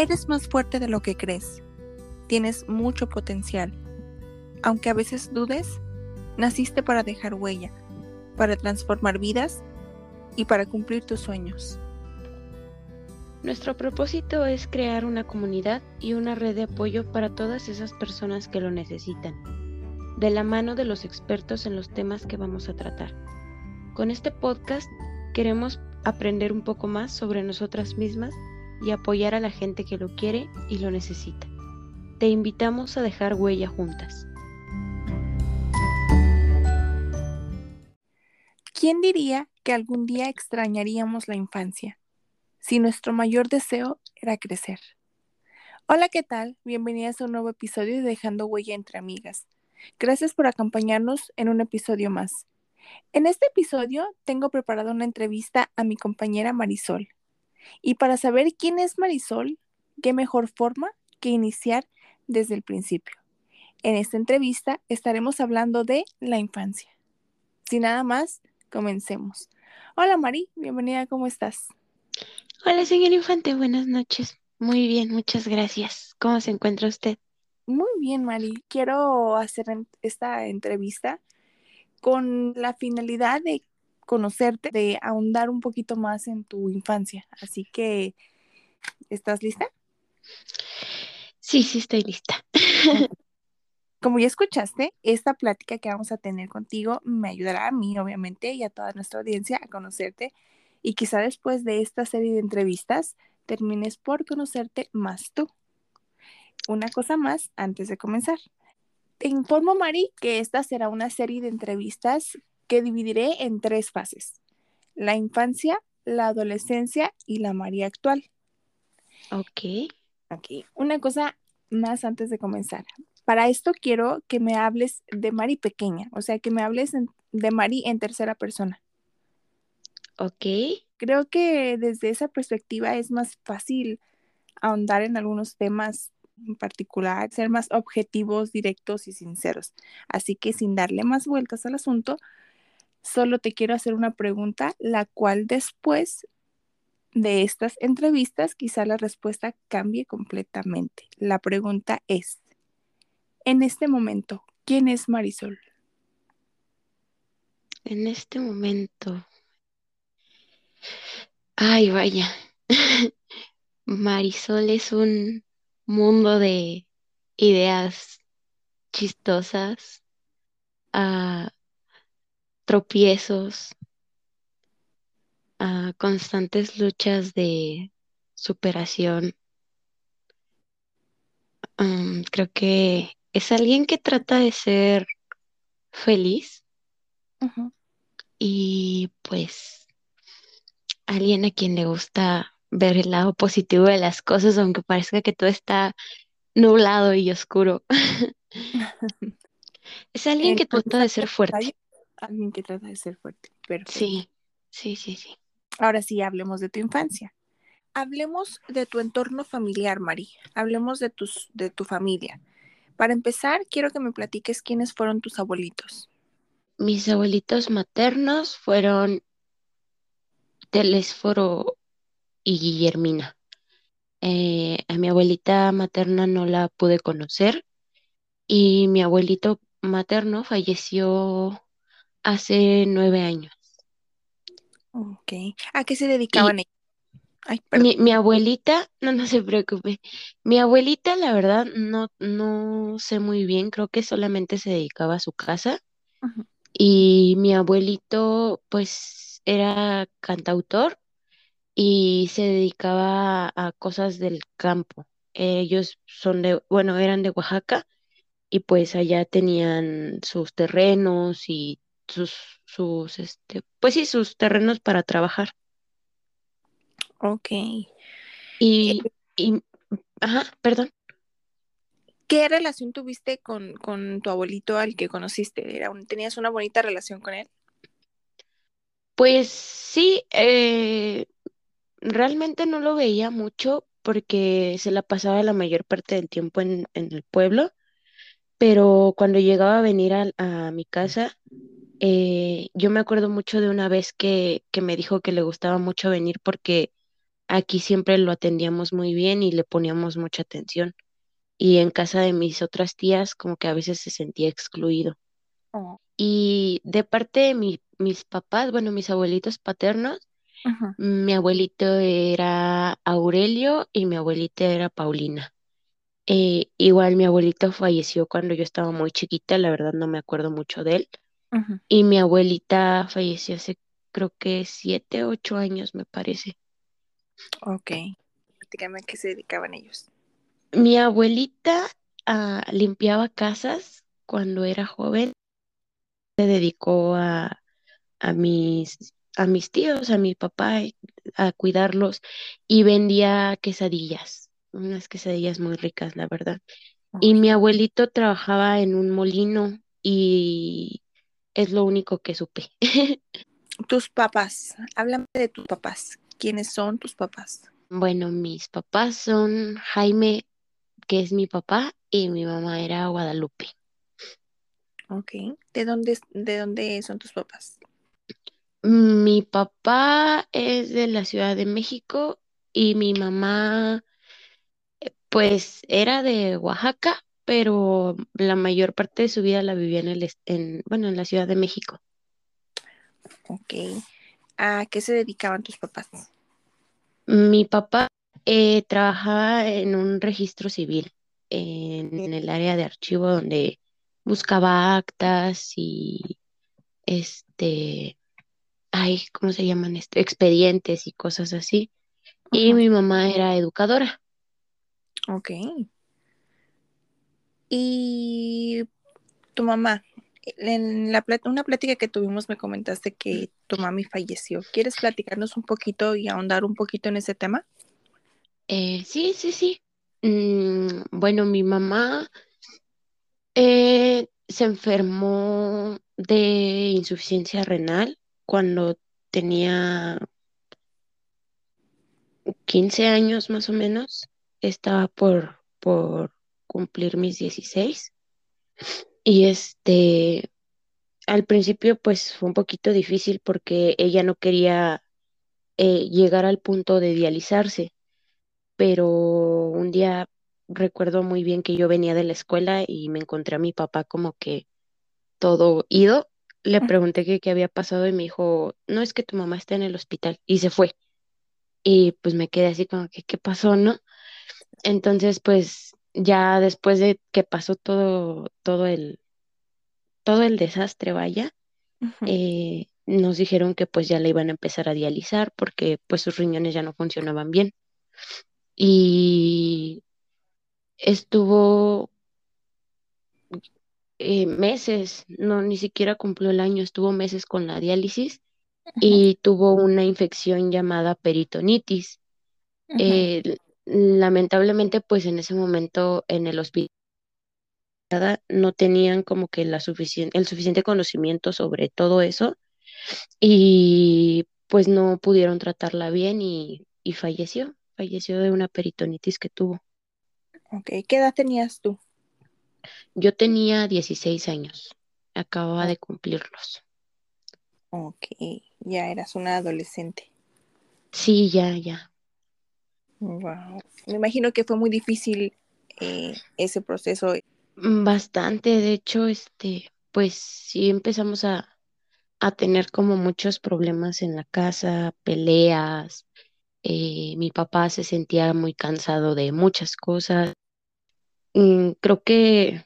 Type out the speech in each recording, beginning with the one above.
Eres más fuerte de lo que crees. Tienes mucho potencial. Aunque a veces dudes, naciste para dejar huella, para transformar vidas y para cumplir tus sueños. Nuestro propósito es crear una comunidad y una red de apoyo para todas esas personas que lo necesitan, de la mano de los expertos en los temas que vamos a tratar. Con este podcast queremos aprender un poco más sobre nosotras mismas y apoyar a la gente que lo quiere y lo necesita. Te invitamos a dejar huella juntas. ¿Quién diría que algún día extrañaríamos la infancia? si nuestro mayor deseo era crecer. Hola, ¿qué tal? Bienvenidas a un nuevo episodio de Dejando Huella entre Amigas. Gracias por acompañarnos en un episodio más. En este episodio tengo preparada una entrevista a mi compañera Marisol. Y para saber quién es Marisol, qué mejor forma que iniciar desde el principio. En esta entrevista estaremos hablando de la infancia. Sin nada más, comencemos. Hola Mari, bienvenida, ¿cómo estás? Hola, señor Infante, buenas noches. Muy bien, muchas gracias. ¿Cómo se encuentra usted? Muy bien, Mari. Quiero hacer esta entrevista con la finalidad de conocerte, de ahondar un poquito más en tu infancia. Así que, ¿estás lista? Sí, sí, estoy lista. Como ya escuchaste, esta plática que vamos a tener contigo me ayudará a mí, obviamente, y a toda nuestra audiencia a conocerte y quizá después de esta serie de entrevistas termines por conocerte más tú. Una cosa más antes de comenzar. Te informo, Mari, que esta será una serie de entrevistas que dividiré en tres fases. La infancia, la adolescencia y la Mari actual. Ok. Ok. Una cosa más antes de comenzar. Para esto quiero que me hables de Mari pequeña, o sea, que me hables de Mari en tercera persona. Ok. Creo que desde esa perspectiva es más fácil ahondar en algunos temas en particular, ser más objetivos, directos y sinceros. Así que sin darle más vueltas al asunto, solo te quiero hacer una pregunta, la cual después de estas entrevistas quizá la respuesta cambie completamente. La pregunta es, en este momento, ¿quién es Marisol? En este momento, Ay, vaya. Marisol es un mundo de ideas chistosas, ah, tropiezos, a ah, constantes luchas de superación. Mm, creo que es alguien que trata de ser feliz y pues alguien a quien le gusta ver el lado positivo de las cosas, aunque parezca que todo está nublado y oscuro. es alguien que trata de ser fuerte. Alguien que trata de ser fuerte. Perfecto. Sí, sí, sí, sí. Ahora sí, hablemos de tu infancia. Hablemos de tu entorno familiar, Mari. Hablemos de, tus, de tu familia. Para empezar, quiero que me platiques quiénes fueron tus abuelitos. Mis abuelitos maternos fueron Telésforo y Guillermina. Eh, a mi abuelita materna no la pude conocer y mi abuelito materno falleció hace nueve años. Ok. ¿A qué se dedicaban ellos? mi, abuelita, no, no se preocupe. Mi abuelita, la verdad, no, no sé muy bien, creo que solamente se dedicaba a su casa. Y mi abuelito, pues era cantautor y se dedicaba a cosas del campo. Ellos son de, bueno, eran de Oaxaca y pues allá tenían sus terrenos y sus, sus, este, pues sí, sus terrenos para trabajar. Ok. Y, y ajá, perdón. ¿Qué relación tuviste con, con tu abuelito al que conociste? Era ¿Tenías una bonita relación con él? Pues sí, eh, realmente no lo veía mucho porque se la pasaba la mayor parte del tiempo en, el pueblo, pero cuando llegaba a venir a, mi casa, eh, yo me acuerdo mucho de una vez que, que me dijo que le gustaba mucho venir porque aquí siempre lo atendíamos muy bien y le poníamos mucha atención. Y en casa de mis otras tías como que a veces se sentía excluido. Oh. Y de parte de mis papás, bueno, mis abuelitos paternos, mi abuelito era Aurelio y mi abuelita era Paulina. Eh, igual mi abuelito falleció cuando yo estaba muy chiquita, la verdad no me acuerdo mucho de él. Y mi abuelita falleció hace creo que siete, ocho años, me parece. Ok. Dígame qué se dedicaban ellos. Mi abuelita ah, limpiaba casas cuando era joven. Se dedicó a, a, mis, a mis tíos, a mi papá, a cuidarlos y vendía quesadillas, unas quesadillas muy ricas, la verdad. Y mi abuelito trabajaba en un molino y es lo único que supe. tus papás, háblame de tus papás. ¿Quiénes son tus papás? Bueno, mis papás son Jaime, que es mi papá, y mi mamá era Guadalupe. Ok. ¿De dónde, de dónde son tus papás? Mi papá es de la Ciudad de México y mi mamá, pues, era de Oaxaca, pero la mayor parte de su vida la vivía en el, en, bueno, en la Ciudad de México. Ok. ¿A qué se dedicaban tus papás? Mi papá eh, trabajaba en un registro civil, en, el área de archivo donde buscaba actas y este, ay, ¿cómo se llaman esto? Expedientes y cosas así. Y mi mamá era educadora. Ok. ¿Y tu mamá? en la una plática que tuvimos me comentaste que tu mami falleció. ¿Quieres platicarnos un poquito y ahondar un poquito en ese tema? Eh, sí, sí, sí. Mm, bueno, mi mamá eh, se enfermó de insuficiencia renal cuando tenía 15 años más o menos. Estaba por, por cumplir mis 16. Y este, al principio pues fue un poquito difícil porque ella no quería eh, llegar al punto de dializarse, pero un día recuerdo muy bien que yo venía de la escuela y me encontré a mi papá como que todo ido. Le pregunté qué había pasado y me dijo, no es que tu mamá está en el hospital y se fue. Y pues me quedé así como que, ¿qué pasó, no? Entonces, pues ya después de que pasó todo, todo el, todo el desastre, vaya, eh, nos dijeron que pues ya le iban a empezar a dializar porque pues sus riñones ya no funcionaban bien. Y estuvo eh, meses, no, ni siquiera cumplió el año, estuvo meses con la diálisis y tuvo una infección llamada peritonitis. Eh, lamentablemente, pues en ese momento en el hospital no tenían como que la suficiente, el suficiente conocimiento sobre todo eso y pues no pudieron tratarla bien y, y falleció, falleció de una peritonitis que tuvo. Ok, ¿qué edad tenías tú? Yo tenía 16 años, acababa de cumplirlos. Ok, ya eras una adolescente. Sí, ya, ya. Wow. Me imagino que fue muy difícil eh, ese proceso. Bastante, de hecho, este, pues sí empezamos a, a tener como muchos problemas en la casa, peleas. Eh, mi papá se sentía muy cansado de muchas cosas. Mm, creo que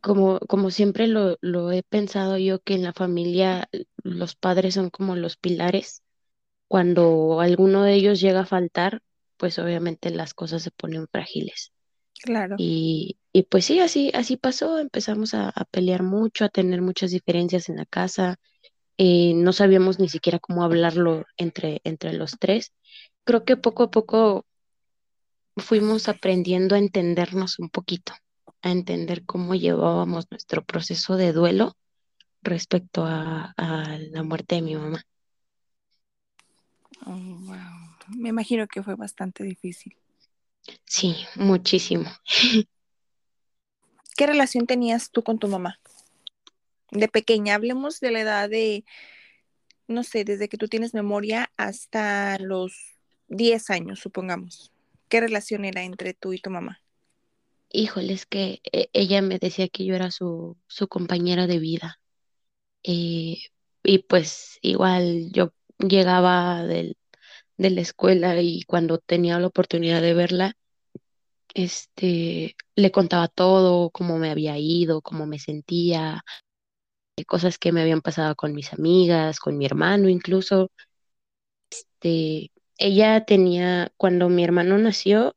como, como siempre lo, lo he pensado yo, que en la familia los padres son como los pilares. Cuando alguno de ellos llega a faltar, pues obviamente las cosas se ponen frágiles. Claro. Y, y pues sí, así, así pasó. Empezamos a, pelear mucho, a tener muchas diferencias en la casa. Eh, no sabíamos ni siquiera cómo hablarlo entre, entre los tres. Creo que poco a poco fuimos aprendiendo a entendernos un poquito a entender cómo llevábamos nuestro proceso de duelo respecto a, la muerte de mi mamá. Oh, Me imagino que fue bastante difícil. Sí, muchísimo. ¿Qué relación tenías tú con tu mamá? De pequeña, hablemos de la edad de no sé, desde que tú tienes memoria hasta los 10 años, supongamos. ¿Qué relación era entre tú y tu mamá? Híjole, es que eh, ella me decía que yo era su, su compañera de vida. Eh, y pues igual yo llegaba del, de la escuela y cuando tenía la oportunidad de verla, este, le contaba todo, cómo me había ido, cómo me sentía, cosas que me habían pasado con mis amigas, con mi hermano incluso. Este, ella tenía, cuando mi hermano nació,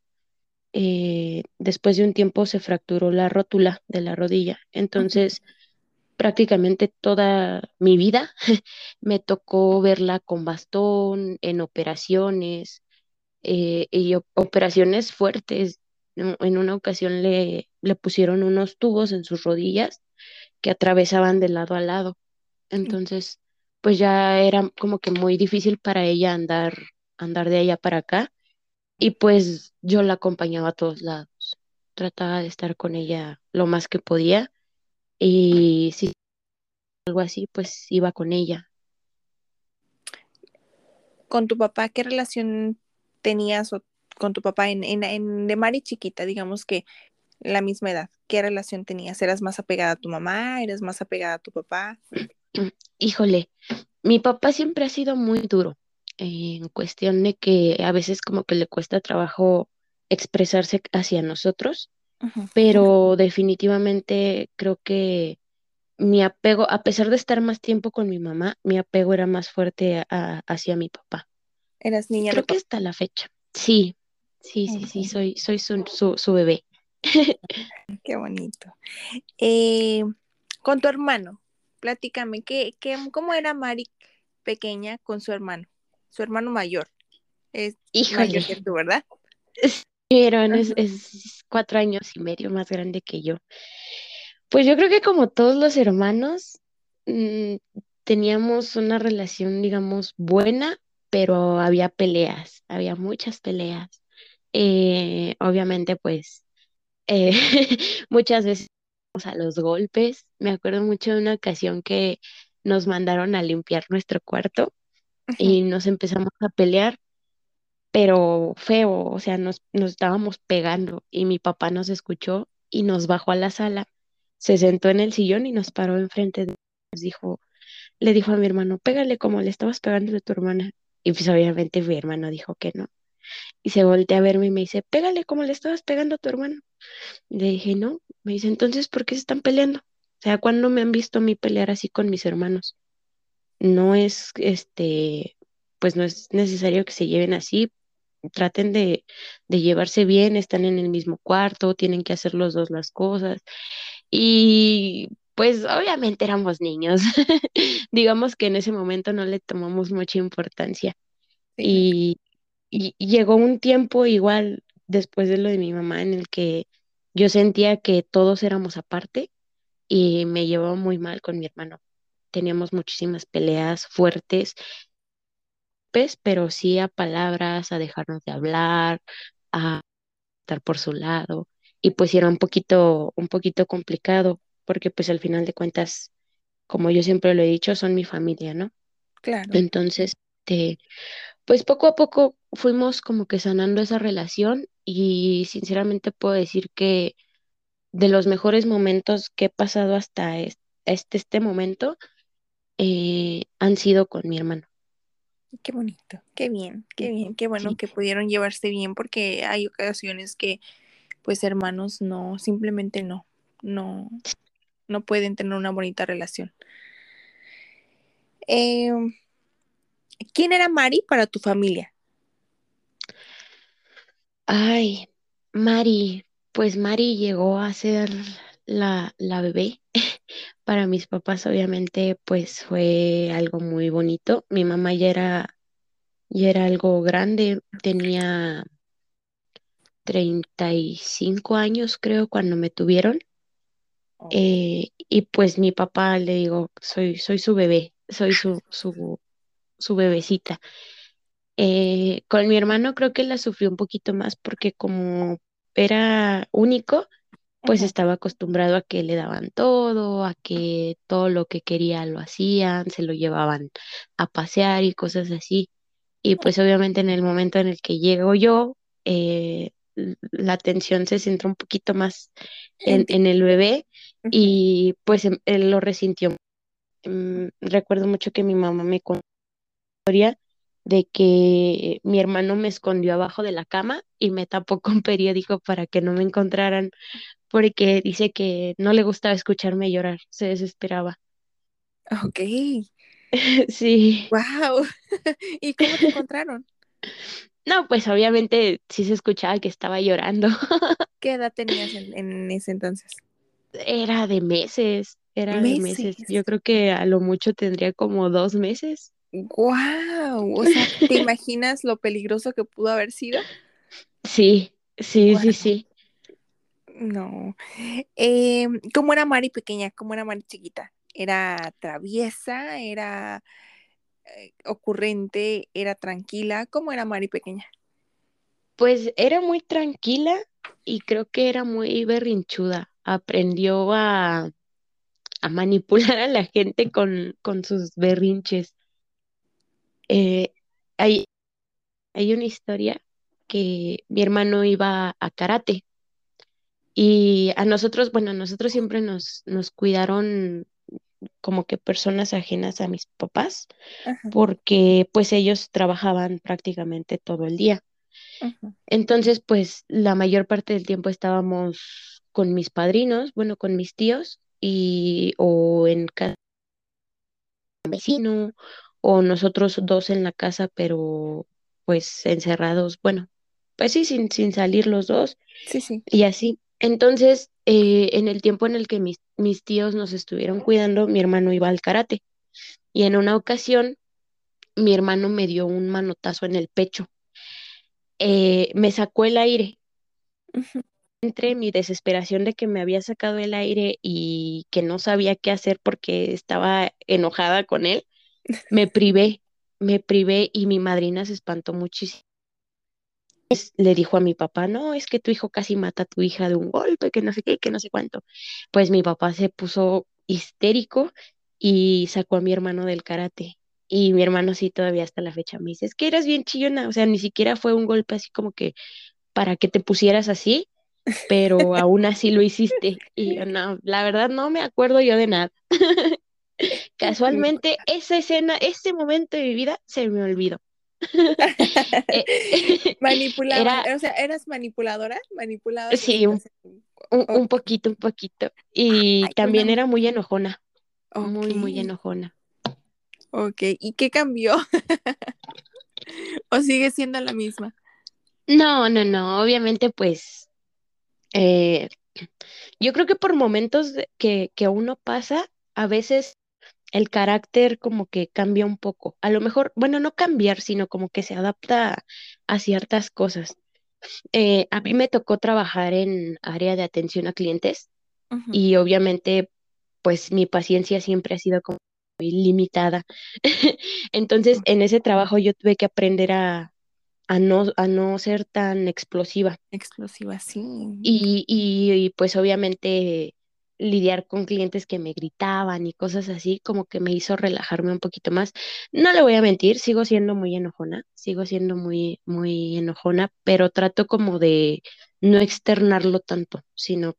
eh, después de un tiempo se fracturó la rótula de la rodilla. Entonces, prácticamente toda mi vida me tocó verla con bastón, en operaciones, eh, y operaciones fuertes. En una ocasión le, le pusieron unos tubos en sus rodillas que atravesaban de lado a lado. Entonces, pues ya era como que muy difícil para ella andar, andar de allá para acá. Y pues yo la acompañaba a todos lados. Trataba de estar con ella lo más que podía. Y si algo así, pues iba con ella. ¿Con tu papá qué relación tenías con tu papá en, en, en de Mari chiquita, digamos que la misma edad? ¿Qué relación tenías? ¿Eras más apegada a tu mamá? ¿Eras más apegada a tu papá? Híjole, mi papá siempre ha sido muy duro en cuestión de que a veces como que le cuesta trabajo expresarse hacia nosotros, pero definitivamente creo que mi apego, a pesar de estar más tiempo con mi mamá, mi apego era más fuerte hacia mi papá. ¿Eras niña? Creo que hasta la fecha. Sí, sí, sí, sí, soy, soy su, su, bebé. Qué bonito. Eh, con tu hermano, platícame, ¿qué, qué, ¿cómo era Mari pequeña con su hermano? Su hermano mayor. Es mayor que tú, ¿verdad? Pero es, es cuatro años y medio más grande que yo. Pues yo creo que como todos los hermanos, mm, teníamos una relación, digamos, buena, pero había peleas, había muchas peleas. Eh, obviamente, pues, eh, muchas veces a los golpes. Me acuerdo mucho de una ocasión que nos mandaron a limpiar nuestro cuarto y nos empezamos a pelear, pero feo, o sea, nos, nos estábamos pegando y mi papá nos escuchó y nos bajó a la sala se sentó en el sillón y nos paró enfrente de nos dijo, le dijo a mi hermano, pégale como le estabas pegando a tu hermana. Y pues obviamente mi hermano dijo que no. Y se voltea a verme y me dice, pégale como le estabas pegando a tu hermano. le dije, no. Me dice, entonces, ¿por qué se están peleando? O sea, ¿cuándo me han visto a mí pelear así con mis hermanos? No es, este, pues no es necesario que se lleven así. Traten de, de llevarse bien, están en el mismo cuarto, tienen que hacer los dos las cosas. Y pues obviamente éramos niños. Digamos que en ese momento no le tomamos mucha importancia. Y, llegó un tiempo igual después de lo de mi mamá en el que yo sentía que todos éramos aparte y me llevaba muy mal con mi hermano. Teníamos muchísimas peleas fuertes, pero sí a palabras, a dejarnos de hablar, a estar por su lado y pues era un poquito, un poquito complicado, porque pues al final de cuentas, como yo siempre lo he dicho, son mi familia, ¿no? Claro. Entonces, este, pues poco a poco fuimos como que sanando esa relación y sinceramente puedo decir que de los mejores momentos que he pasado hasta este, este, momento eh, han sido con mi hermano. Qué bonito, qué bien, qué bien, qué bueno que pudieron llevarse bien porque hay ocasiones que pues hermanos no, simplemente no, no, no pueden tener una bonita relación. Em, ¿Quién era Mari para tu familia? Ay, Mari, pues Mari llegó a ser la, la bebé. Para mis papás, obviamente, pues fue algo muy bonito. Mi mamá ya era, ya era algo grande, tenía 35 años, creo, cuando me tuvieron. Eh, y pues mi papá le digo, soy, soy su bebé, soy su, su, su bebecita. Eh, con mi hermano creo que la sufrió un poquito más porque como era único, pues estaba acostumbrado a que le daban todo, a que todo lo que quería lo hacían, se lo llevaban a pasear y cosas así. Y pues obviamente en el momento en el que llego yo, eh, la atención se centra un poquito más en, el bebé y pues em, él lo resintió. Mm, recuerdo mucho que mi mamá me contó historia de que mi hermano me escondió abajo de la cama y me tapó con periódico para que no me encontraran, porque dice que no le gustaba escucharme llorar, se desesperaba. Ok. sí. Wow. ¿Y cómo te encontraron? No, pues obviamente sí se escuchaba que estaba llorando. ¿Qué edad tenías en, ese entonces? Era de meses, era de meses. Yo creo que a lo mucho tendría como dos meses. ¡Guau! O sea, ¿te imaginas lo peligroso que pudo haber sido? Sí, sí, sí, sí. No. Em, ¿Cómo era Mari pequeña? ¿Cómo era Mari chiquita? ¿Era traviesa? ¿Era eh, ocurrente? ¿Era tranquila? ¿Cómo era Mari pequeña? Pues era muy tranquila y creo que era muy berrinchuda. Aprendió a, manipular a la gente con, sus berrinches. Eh, hay una historia que mi hermano iba a karate y a nosotros, bueno, a nosotros siempre nos, nos cuidaron como que personas ajenas a mis papás, porque pues ellos trabajaban prácticamente todo el día. Entonces, pues la mayor parte del tiempo estábamos con mis padrinos, bueno, con mis tíos, y o en casa vecino, o nosotros dos en la casa, pero pues encerrados, bueno, pues sí, sin, sin salir los dos. Sí, sí. Y así. Entonces, eh, en el tiempo en el que mis, mis tíos nos estuvieron cuidando, mi hermano iba al karate. Y en una ocasión, mi hermano me dio un manotazo en el pecho. Eh, me sacó el aire. Entre mi desesperación de que me había sacado el aire y que no sabía qué hacer porque estaba enojada con él, me privé, me privé y mi madrina se espantó muchísimo. Le dijo a mi papá, no, es que tu hijo casi mata a tu hija de un golpe, que no sé qué, que no sé cuánto. Pues mi papá se puso histérico y sacó a mi hermano del karate. Y mi hermano sí todavía hasta la fecha me dice, es que eras bien chillona, o sea, ni siquiera fue un golpe así como que para que te pusieras así, pero aún así lo hiciste. Y yo, no, la verdad no me acuerdo yo de nada. Casualmente, esa escena, ese momento de mi vida se me olvidó. Eh, Manipulaba, o sea, ¿eras manipuladora? Manipuladora. Sí, un, poquito, un poquito. Y también era muy enojona. Muy, muy enojona. Ok, ¿y qué cambió? ¿O sigue siendo la misma? No, no, no, obviamente pues eh, yo creo que por momentos que, que uno pasa, a veces el carácter como que cambia un poco. A lo mejor, bueno, no cambiar, sino como que se adapta a, ciertas cosas. Eh, a mí me tocó trabajar en área de atención a clientes y obviamente pues mi paciencia siempre ha sido como muy limitada. Entonces, en ese trabajo yo tuve que aprender a, a, no, a no ser tan explosiva. Explosiva, sí. Y, y, y pues obviamente lidiar con clientes que me gritaban y cosas así, como que me hizo relajarme un poquito más. No le voy a mentir, sigo siendo muy enojona, sigo siendo muy, muy enojona, pero trato como de no externarlo tanto, sino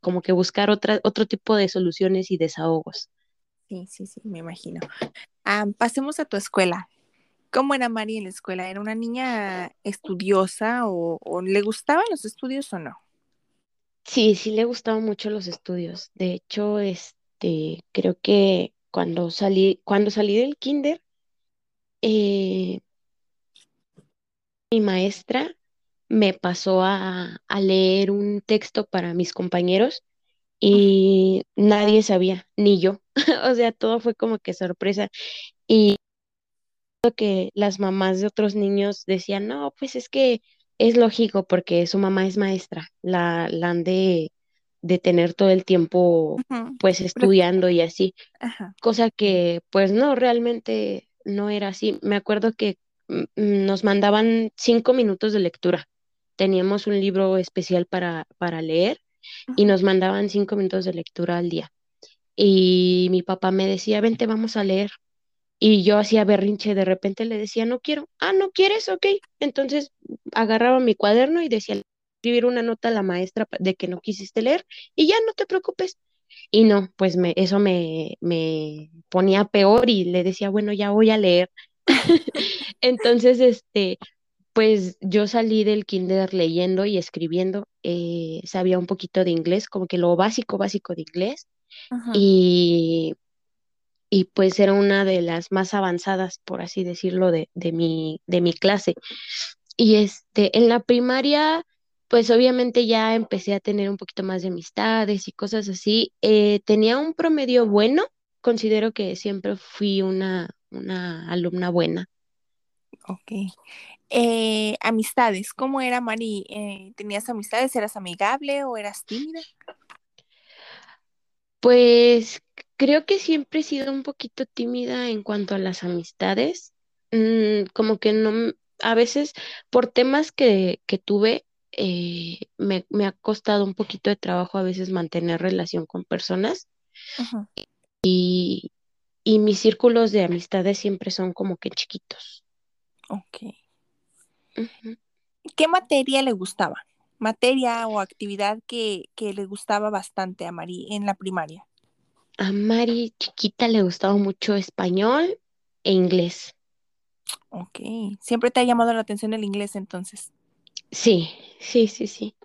como que buscar otra, otro tipo de soluciones y desahogos. Sí, sí, sí, me imagino. Ah, pasemos a tu escuela. ¿Cómo era Mari en la escuela? ¿Era una niña estudiosa o le gustaban los estudios o no? Sí, sí le gustaban mucho los estudios. De hecho, este, creo que cuando salí, cuando salí del kinder, eh, mi maestra me pasó a, a leer un texto para mis compañeros y nadie sabía, ni yo. O sea, todo fue como que sorpresa. Y que las mamás de otros niños decían, no, pues es que es lógico porque su mamá es maestra, la, la han de, tener todo el tiempo pues estudiando y así, cosa que pues no, realmente no era así. Me acuerdo que mm, mm, nos mandaban cinco minutos de lectura, teníamos un libro especial para, para leer y nos mandaban cinco minutos de lectura al día. Y mi papá me decía, vente, vamos a leer. Y yo hacía berrinche, de repente le decía, no quiero. Ah, ¿no quieres? Ok. Entonces agarraba mi cuaderno y decía, escribir una nota a la maestra de que no quisiste leer y ya no te preocupes. Y no, pues me, eso me, me ponía peor y le decía, bueno, ya voy a leer. Entonces, este, pues yo salí del kinder leyendo y escribiendo, eh, sabía un poquito de inglés, como que lo básico, básico de inglés, y, y pues era una de las más avanzadas, por así decirlo, de, de, mi, de mi clase. Y este, en la primaria, pues obviamente ya empecé a tener un poquito más de amistades y cosas así. Eh, tenía un promedio bueno, considero que siempre fui una, una alumna buena. Ok. Eh, amistades, ¿cómo era Mari? Eh, ¿Tenías amistades? ¿Eras amigable o eras tímida? Pues creo que siempre he sido un poquito tímida en cuanto a las amistades. Mm, como que no, a veces por temas que, que tuve, eh, me, me, ha costado un poquito de trabajo a veces mantener relación con personas. Y, y mis círculos de amistades siempre son como que chiquitos. Ok. ¿Qué materia le gustaba? Materia o actividad que, que le gustaba bastante a Mari en la primaria. A Mari chiquita le gustaba mucho español e inglés. Ok. ¿Siempre te ha llamado la atención el inglés entonces? Sí, sí, sí, sí.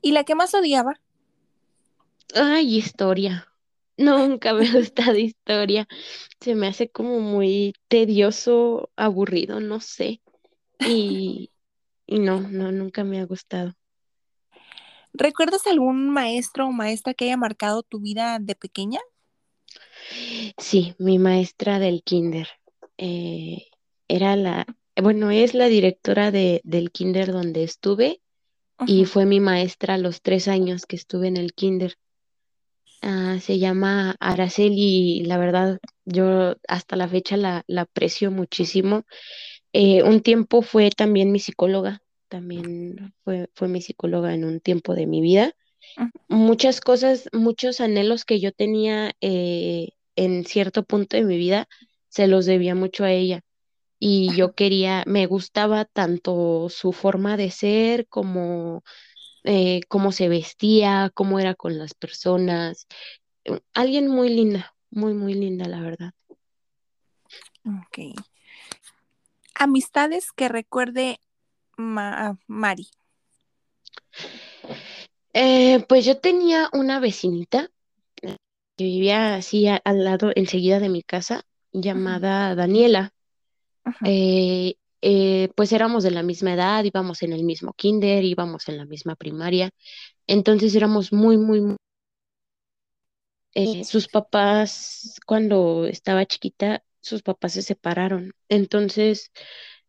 ¿Y la que más odiaba? Ay, historia. Nunca me ha gustado historia. Se me hace como muy tedioso, aburrido, no sé. Y, y no, no, nunca me ha gustado. ¿Recuerdas algún maestro o maestra que haya marcado tu vida de pequeña? Sí, mi maestra del kinder. Eh, era la, bueno, es la directora de, del kinder donde estuve y fue mi maestra los tres años que estuve en el kinder. Ah, se llama Araceli y la verdad yo hasta la fecha la, la aprecio muchísimo. Eh, un tiempo fue también mi psicóloga, también fue, fue mi psicóloga en un tiempo de mi vida. Muchas cosas, muchos anhelos que yo tenía eh, en cierto punto de mi vida, se los debía mucho a ella. Y yo quería, me gustaba tanto su forma de ser como eh, cómo se vestía, cómo era con las personas. Alguien muy linda, muy, muy linda, la verdad. Ok. Amistades que recuerde Mari. Eh, pues yo tenía una vecinita que vivía así al lado, enseguida de mi casa, llamada Daniela. Eh, eh, pues éramos de la misma edad, íbamos en el mismo kinder, íbamos en la misma primaria, entonces éramos muy, muy, muy... sus papás, cuando estaba chiquita, sus papás se separaron, entonces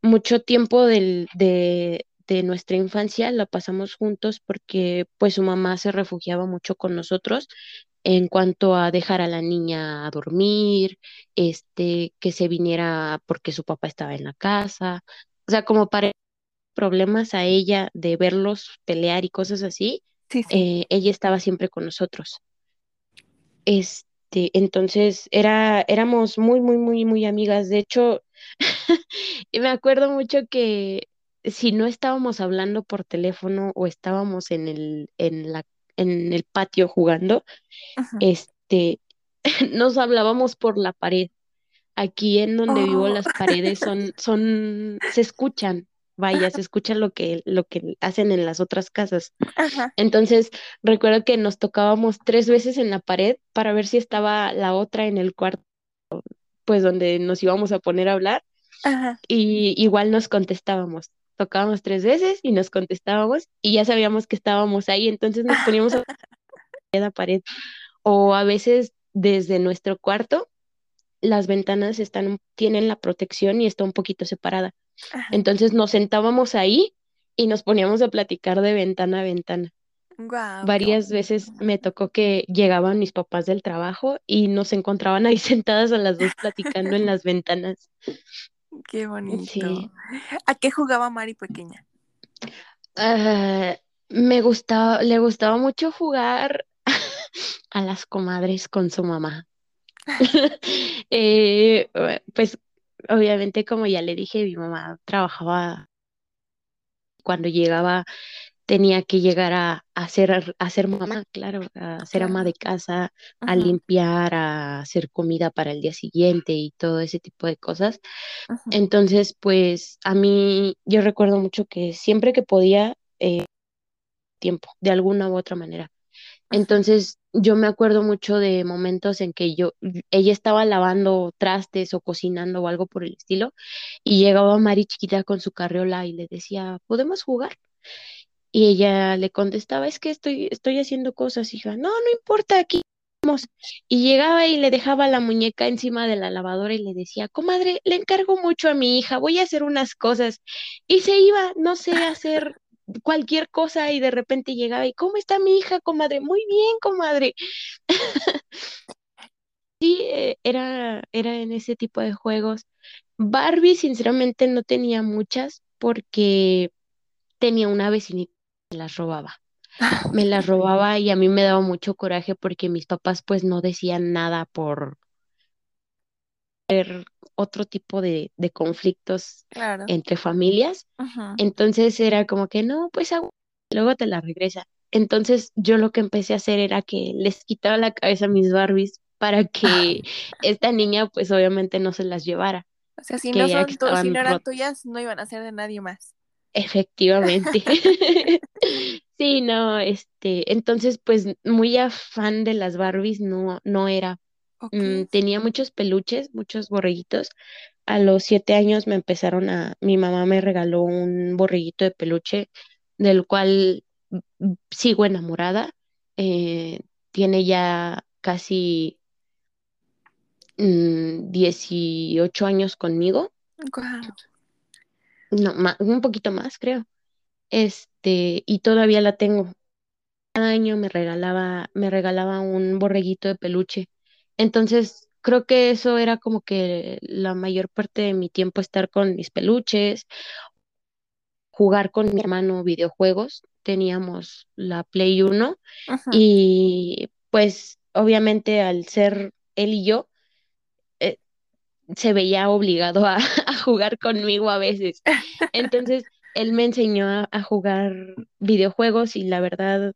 mucho tiempo del, de, de nuestra infancia la pasamos juntos porque pues su mamá se refugiaba mucho con nosotros en cuanto a dejar a la niña a dormir, este, que se viniera porque su papá estaba en la casa, o sea, como para problemas a ella de verlos pelear y cosas así, eh, ella estaba siempre con nosotros. Este, entonces era, éramos muy, muy, muy, muy amigas. De hecho, me acuerdo mucho que si no estábamos hablando por teléfono o estábamos en el, en la, en el patio jugando, este, nos hablábamos por la pared. Aquí en donde vivo las oh. paredes son, son, se escuchan, vaya, se escucha lo que, lo que hacen en las otras casas. Entonces, recuerdo que nos tocábamos tres veces en la pared para ver si estaba la otra en el cuarto, pues donde nos íbamos a poner a hablar. Y igual nos contestábamos. Tocábamos tres veces y nos contestábamos y ya sabíamos que estábamos ahí, entonces nos poníamos a la pared. O a veces desde nuestro cuarto, las ventanas están, tienen la protección y está un poquito separada. Entonces nos sentábamos ahí y nos poníamos a platicar de ventana a ventana. Varias veces me tocó que llegaban mis papás del trabajo y nos encontraban ahí sentadas a las dos platicando en las ventanas. Qué bonito. ¿A qué jugaba Mari pequeña? Ah, Me gustaba, le gustaba mucho jugar a las comadres con su mamá. Eh, pues obviamente, como ya le dije, mi mamá trabajaba cuando llegaba tenía que llegar a, a, ser, a ser mamá, claro, a ser ama de casa, a limpiar, a hacer comida para el día siguiente y todo ese tipo de cosas. Entonces, pues a mí, yo recuerdo mucho que siempre que podía, eh, tiempo, de alguna u otra manera. Entonces, yo me acuerdo mucho de momentos en que yo, ella estaba lavando trastes o cocinando o algo por el estilo, y llegaba Mari chiquita con su carriola y le decía, ¿podemos jugar? Y ella le contestaba, es que estoy, estoy haciendo cosas, hija. No, no importa, aquí vamos. Y llegaba y le dejaba la muñeca encima de la lavadora y le decía, comadre, le encargo mucho a mi hija, voy a hacer unas cosas. Y se iba, no sé, a hacer cualquier cosa y de repente llegaba y, ¿cómo está mi hija, comadre? Muy bien, comadre. sí, eh, era, era en ese tipo de juegos. Barbie, sinceramente, no tenía muchas porque tenía una vecinita me las robaba. Me las robaba y a mí me daba mucho coraje porque mis papás pues no decían nada por otro tipo de, de conflictos entre familias. Entonces era como que no, pues luego te la regresa. Entonces yo lo que empecé a hacer era que les quitaba la cabeza a mis Barbies para que esta niña pues obviamente no se las llevara. O sea, si no, son si no eran tuyas, no iban a ser de nadie más. Efectivamente. sí, no, este, entonces, pues muy afán de las Barbies no, no era. Mm, tenía muchos peluches, muchos borreguitos. A los siete años me empezaron a, mi mamá me regaló un borreguito de peluche del cual sigo enamorada. Eh, tiene ya casi 18 mm, años conmigo. No, un poquito más, creo. Este, y todavía la tengo. Cada año me regalaba, me regalaba un borreguito de peluche. Entonces, creo que eso era como que la mayor parte de mi tiempo estar con mis peluches, jugar con mi hermano videojuegos. Teníamos la Play 1 y pues obviamente al ser él y yo, se veía obligado a, jugar conmigo a veces. Entonces, él me enseñó a, jugar videojuegos y la verdad,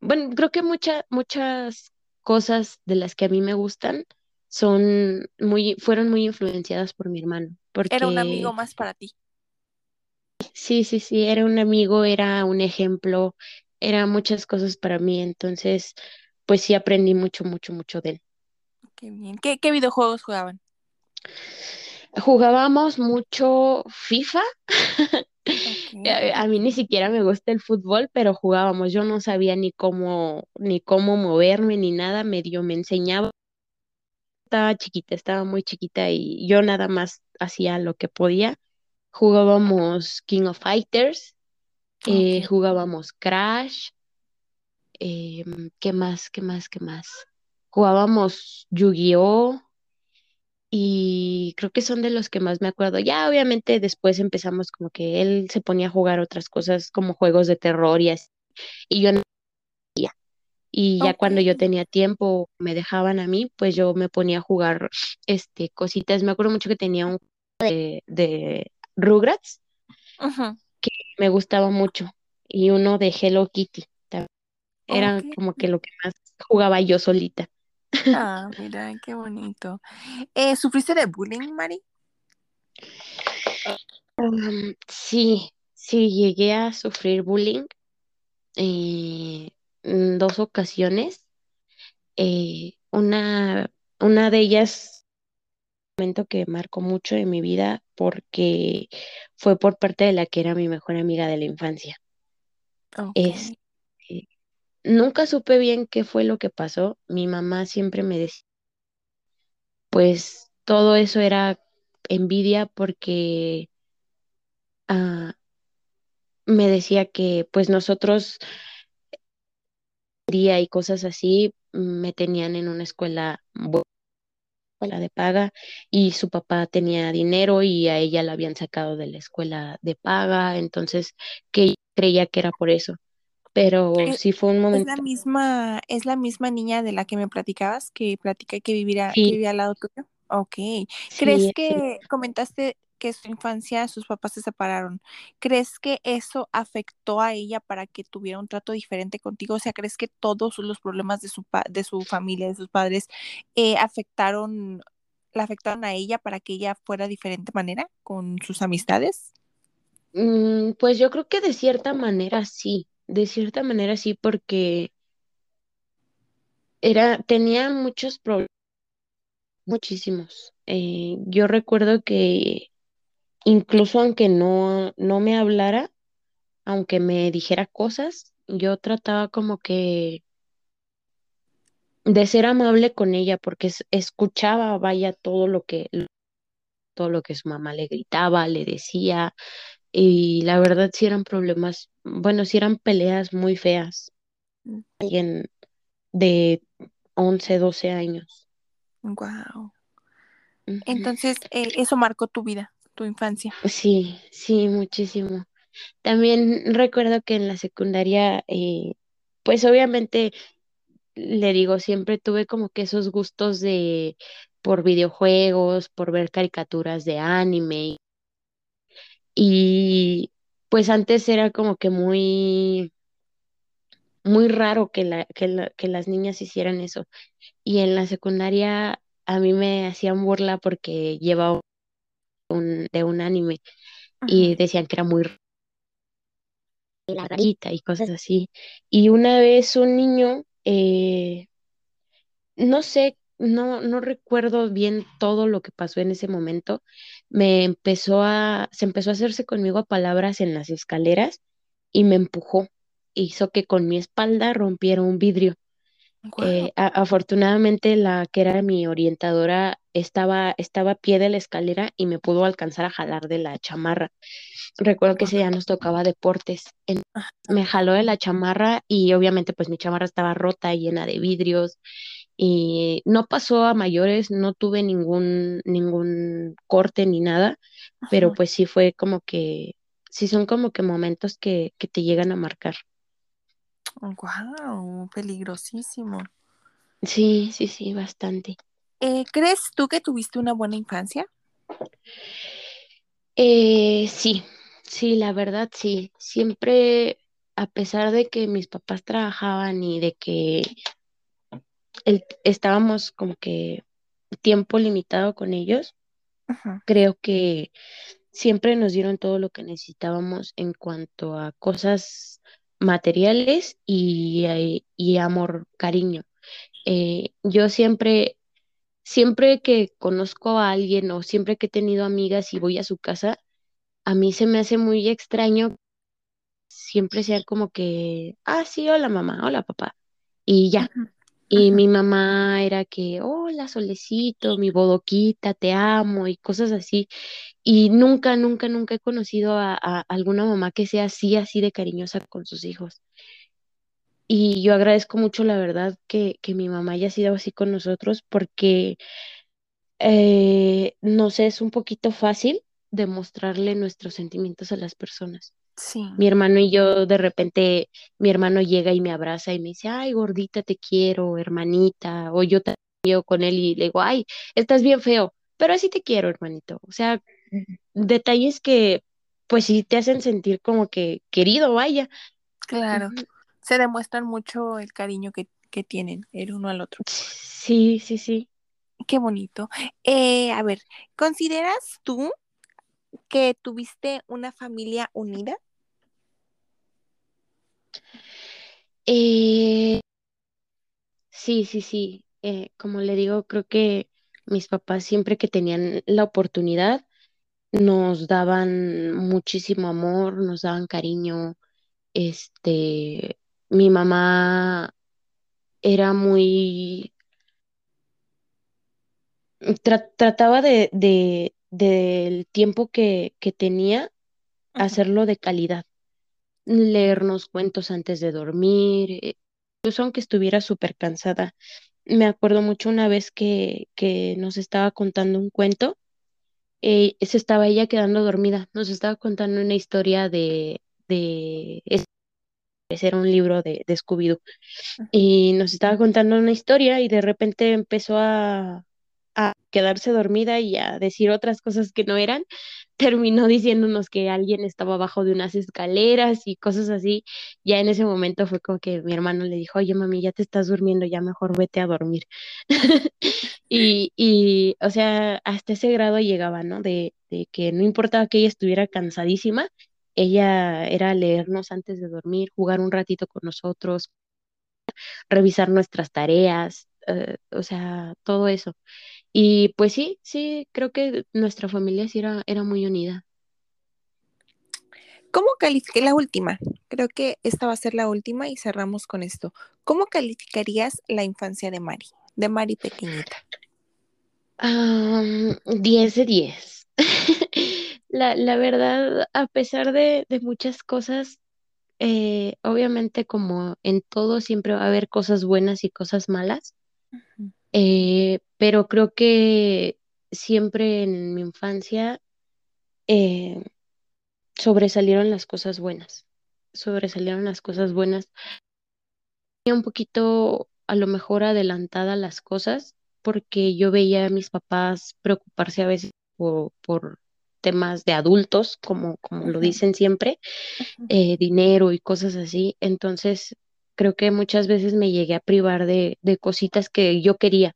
bueno, creo que muchas muchas cosas de las que a mí me gustan son muy, fueron muy influenciadas por mi hermano. Porque... Era un amigo más para ti. Sí, sí, sí, era un amigo, era un ejemplo, era muchas cosas para mí, entonces, pues sí aprendí mucho, mucho, mucho de él. Qué bien. ¿Qué, qué videojuegos jugaban? Jugábamos mucho FIFA. A mí ni siquiera me gusta el fútbol, pero jugábamos. Yo no sabía ni cómo, ni cómo moverme, ni nada. Medio me enseñaba. Estaba chiquita, estaba muy chiquita y yo nada más hacía lo que podía. Jugábamos King of Fighters, eh, jugábamos Crash. Em, ¿Qué más? ¿Qué más? ¿Qué más? Jugábamos Yu-Gi-Oh! Y creo que son de los que más me acuerdo. Ya obviamente después empezamos como que él se ponía a jugar otras cosas como juegos de terror y así, y yo no y ya cuando yo tenía tiempo, me dejaban a mí, pues yo me ponía a jugar este cositas. Me acuerdo mucho que tenía un de, de Rugrats que me gustaba mucho y uno de Hello Kitty. Era como que lo que más jugaba yo solita. Ah, mira, qué bonito. Eh, ¿Sufriste de bullying, Mari? sí, sí, llegué a sufrir bullying eh, en dos ocasiones. Eh, una, una de ellas, un momento que marcó mucho en mi vida porque fue por parte de la que era mi mejor amiga de la infancia. Es, Nunca supe bien qué fue lo que pasó. Mi mamá siempre me decía, pues todo eso era envidia porque ah, me decía que pues nosotros y cosas así me tenían en una escuela escuela de paga y su papá tenía dinero y a ella la habían sacado de la escuela de paga, entonces que creía que era por eso pero eh, sí fue un momento. ¿Es la misma, es la misma niña de la que me platicabas, que platica que, vivirá, que vivía al lado tuyo? Ok. ¿Crees que comentaste que su infancia sus papás se separaron? ¿Crees que eso afectó a ella para que tuviera un trato diferente contigo? O sea, ¿crees que todos los problemas de su, de su familia, de sus padres, eh, afectaron, la afectaron a ella para que ella fuera de diferente manera con sus amistades? Mm, pues yo creo que de cierta manera sí, de cierta manera sí, porque era, tenía muchos problemas, muchísimos. Eh, yo recuerdo que incluso aunque no, no me hablara, aunque me dijera cosas, yo trataba como que de ser amable con ella porque escuchaba, vaya, todo lo que todo lo que su mamá le gritaba, le decía, y la verdad sí eran problemas, bueno, sí eran peleas muy feas, mm. alguien de 11, 12 años. Wow. Entonces, eh, eso marcó tu vida, tu infancia. Sí, sí, muchísimo. También recuerdo que en la secundaria, eh, pues obviamente, le digo, siempre tuve como que esos gustos de por videojuegos, por ver caricaturas de anime. Y pues antes era como que muy, muy raro que, la, que, que las niñas hicieran eso. Y en la secundaria a mí me hacían burla porque llevaba un, de un anime y decían que era muy la rarita y cosas así. Y una vez un niño, eh, no sé, no, no recuerdo bien todo lo que pasó en ese momento, me empezó a, se empezó a hacerse conmigo a palabras en las escaleras y me empujó. Hizo que con mi espalda rompiera un vidrio. Eh, afortunadamente la que era mi orientadora estaba, estaba a pie de la escalera y me pudo alcanzar a jalar de la chamarra. Recuerdo que ese día nos tocaba deportes. me jaló de la chamarra y obviamente pues mi chamarra estaba rota, llena de vidrios y no pasó a mayores, no tuve ningún, ningún corte ni nada, pero pues sí fue como que, sí son como que momentos que, que te llegan a marcar. Wow, peligrosísimo. Sí, sí, sí, bastante. Eh, ¿Crees tú que tuviste una buena infancia? Eh, sí, sí, la verdad sí. Siempre, a pesar de que mis papás trabajaban y de que estábamos como que tiempo limitado con ellos, creo que siempre nos dieron todo lo que necesitábamos en cuanto a cosas materiales y, y amor, cariño. Eh, yo siempre, siempre que conozco a alguien o siempre que he tenido amigas y voy a su casa, a mí se me hace muy extraño siempre sea como que, ah, sí, hola mamá, hola papá, y ya. Y mi mamá era que, hola solecito, mi bodoquita, te amo y cosas así. Y nunca, nunca, nunca he conocido a, alguna mamá que sea así, así de cariñosa con sus hijos. Y yo agradezco mucho, la verdad, que, que mi mamá haya sido así con nosotros porque, eh, no sé, es un poquito fácil demostrarle nuestros sentimientos a las personas. Sí. Mi hermano y yo, de repente, mi hermano llega y me abraza y me dice, ay, gordita, te quiero, hermanita, o yo también con él y le digo, ay, estás bien feo, pero así te quiero, hermanito. O sea, detalles que pues sí te hacen sentir como que querido, vaya. Claro, se demuestran mucho el cariño que, tienen el uno al otro. Sí, sí, sí. Qué bonito. Eh, a ver, ¿consideras tú que tuviste una familia unida? Eh, sí, sí, sí. Eh, como le digo, creo que mis papás siempre que tenían la oportunidad nos daban muchísimo amor, nos daban cariño. Este, mi mamá era muy trataba de, del tiempo que, que tenía hacerlo de calidad, leernos cuentos antes de dormir, eh, incluso aunque estuviera súper cansada. Me acuerdo mucho una vez que, que nos estaba contando un cuento eh, se estaba ella quedando dormida, nos estaba contando una historia de, de era un libro de, de Scooby-Doo. Y nos estaba contando una historia y de repente empezó a, a quedarse dormida y a decir otras cosas que no eran, terminó diciéndonos que alguien estaba abajo de unas escaleras y cosas así. Ya en ese momento fue como que mi hermano le dijo, oye mami, ya te estás durmiendo, ya mejor vete a dormir. y, y, o sea, hasta ese grado llegaba, ¿no? De, de que no importaba que ella estuviera cansadísima, ella era leernos antes de dormir, jugar un ratito con nosotros, revisar nuestras tareas, eh, o sea, todo eso. Y pues sí, sí, creo que nuestra familia sí era, era muy unida. ¿Cómo califiqué la última? Creo que esta va a ser la última y cerramos con esto. ¿Cómo calificarías la infancia de Mari, de Mari pequeñita? 10 de 10. la, la, verdad, a pesar de, de muchas cosas, eh, obviamente como en todo siempre va a haber cosas buenas y cosas malas. Eh, pero creo que siempre en mi infancia eh, sobresalieron las cosas buenas, sobresalieron las cosas buenas. Un poquito a lo mejor adelantada las cosas porque yo veía a mis papás preocuparse a veces por, por temas de adultos, como, como lo dicen siempre, eh, dinero y cosas así. Entonces, creo que muchas veces me llegué a privar de, de cositas que yo quería,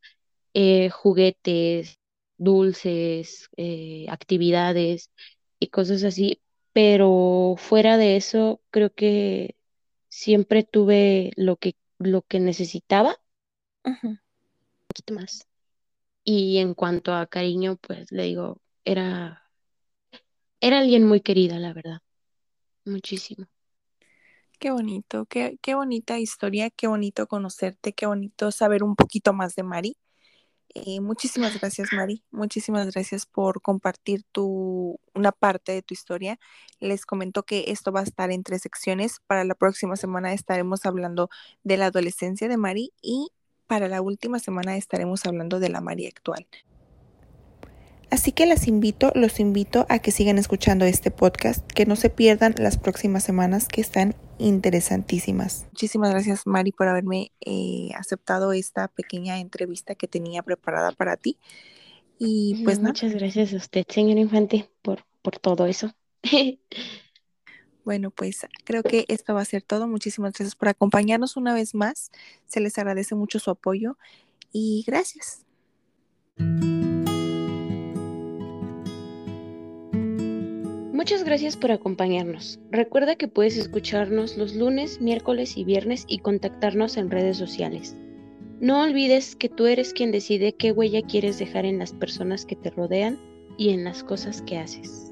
eh, juguetes, dulces, eh, actividades y cosas así, pero fuera de eso, creo que siempre tuve lo que, lo que necesitaba, un poquito más. Y en cuanto a cariño, pues le digo, era, era alguien muy querida, la verdad, muchísimo. Qué bonito, qué, qué bonita historia, qué bonito conocerte, qué bonito saber un poquito más de Mari. Eh, muchísimas gracias, Mari. Muchísimas gracias por compartir tu, una parte de tu historia. Les comento que esto va a estar en tres secciones. Para la próxima semana estaremos hablando de la adolescencia de Mari y para la última semana estaremos hablando de la Mari actual. Así que las invito, los invito a que sigan escuchando este podcast, que no se pierdan las próximas semanas que están interesantísimas. Muchísimas gracias Mari por haberme eh, aceptado esta pequeña entrevista que tenía preparada para ti. Y pues Muchas gracias a usted, señor Infante, por, por todo eso. Bueno, pues creo que esto va a ser todo. Muchísimas gracias por acompañarnos una vez más. Se les agradece mucho su apoyo y gracias. Muchas gracias por acompañarnos. Recuerda que puedes escucharnos los lunes, miércoles y viernes y contactarnos en redes sociales. No olvides que tú eres quien decide qué huella quieres dejar en las personas que te rodean y en las cosas que haces.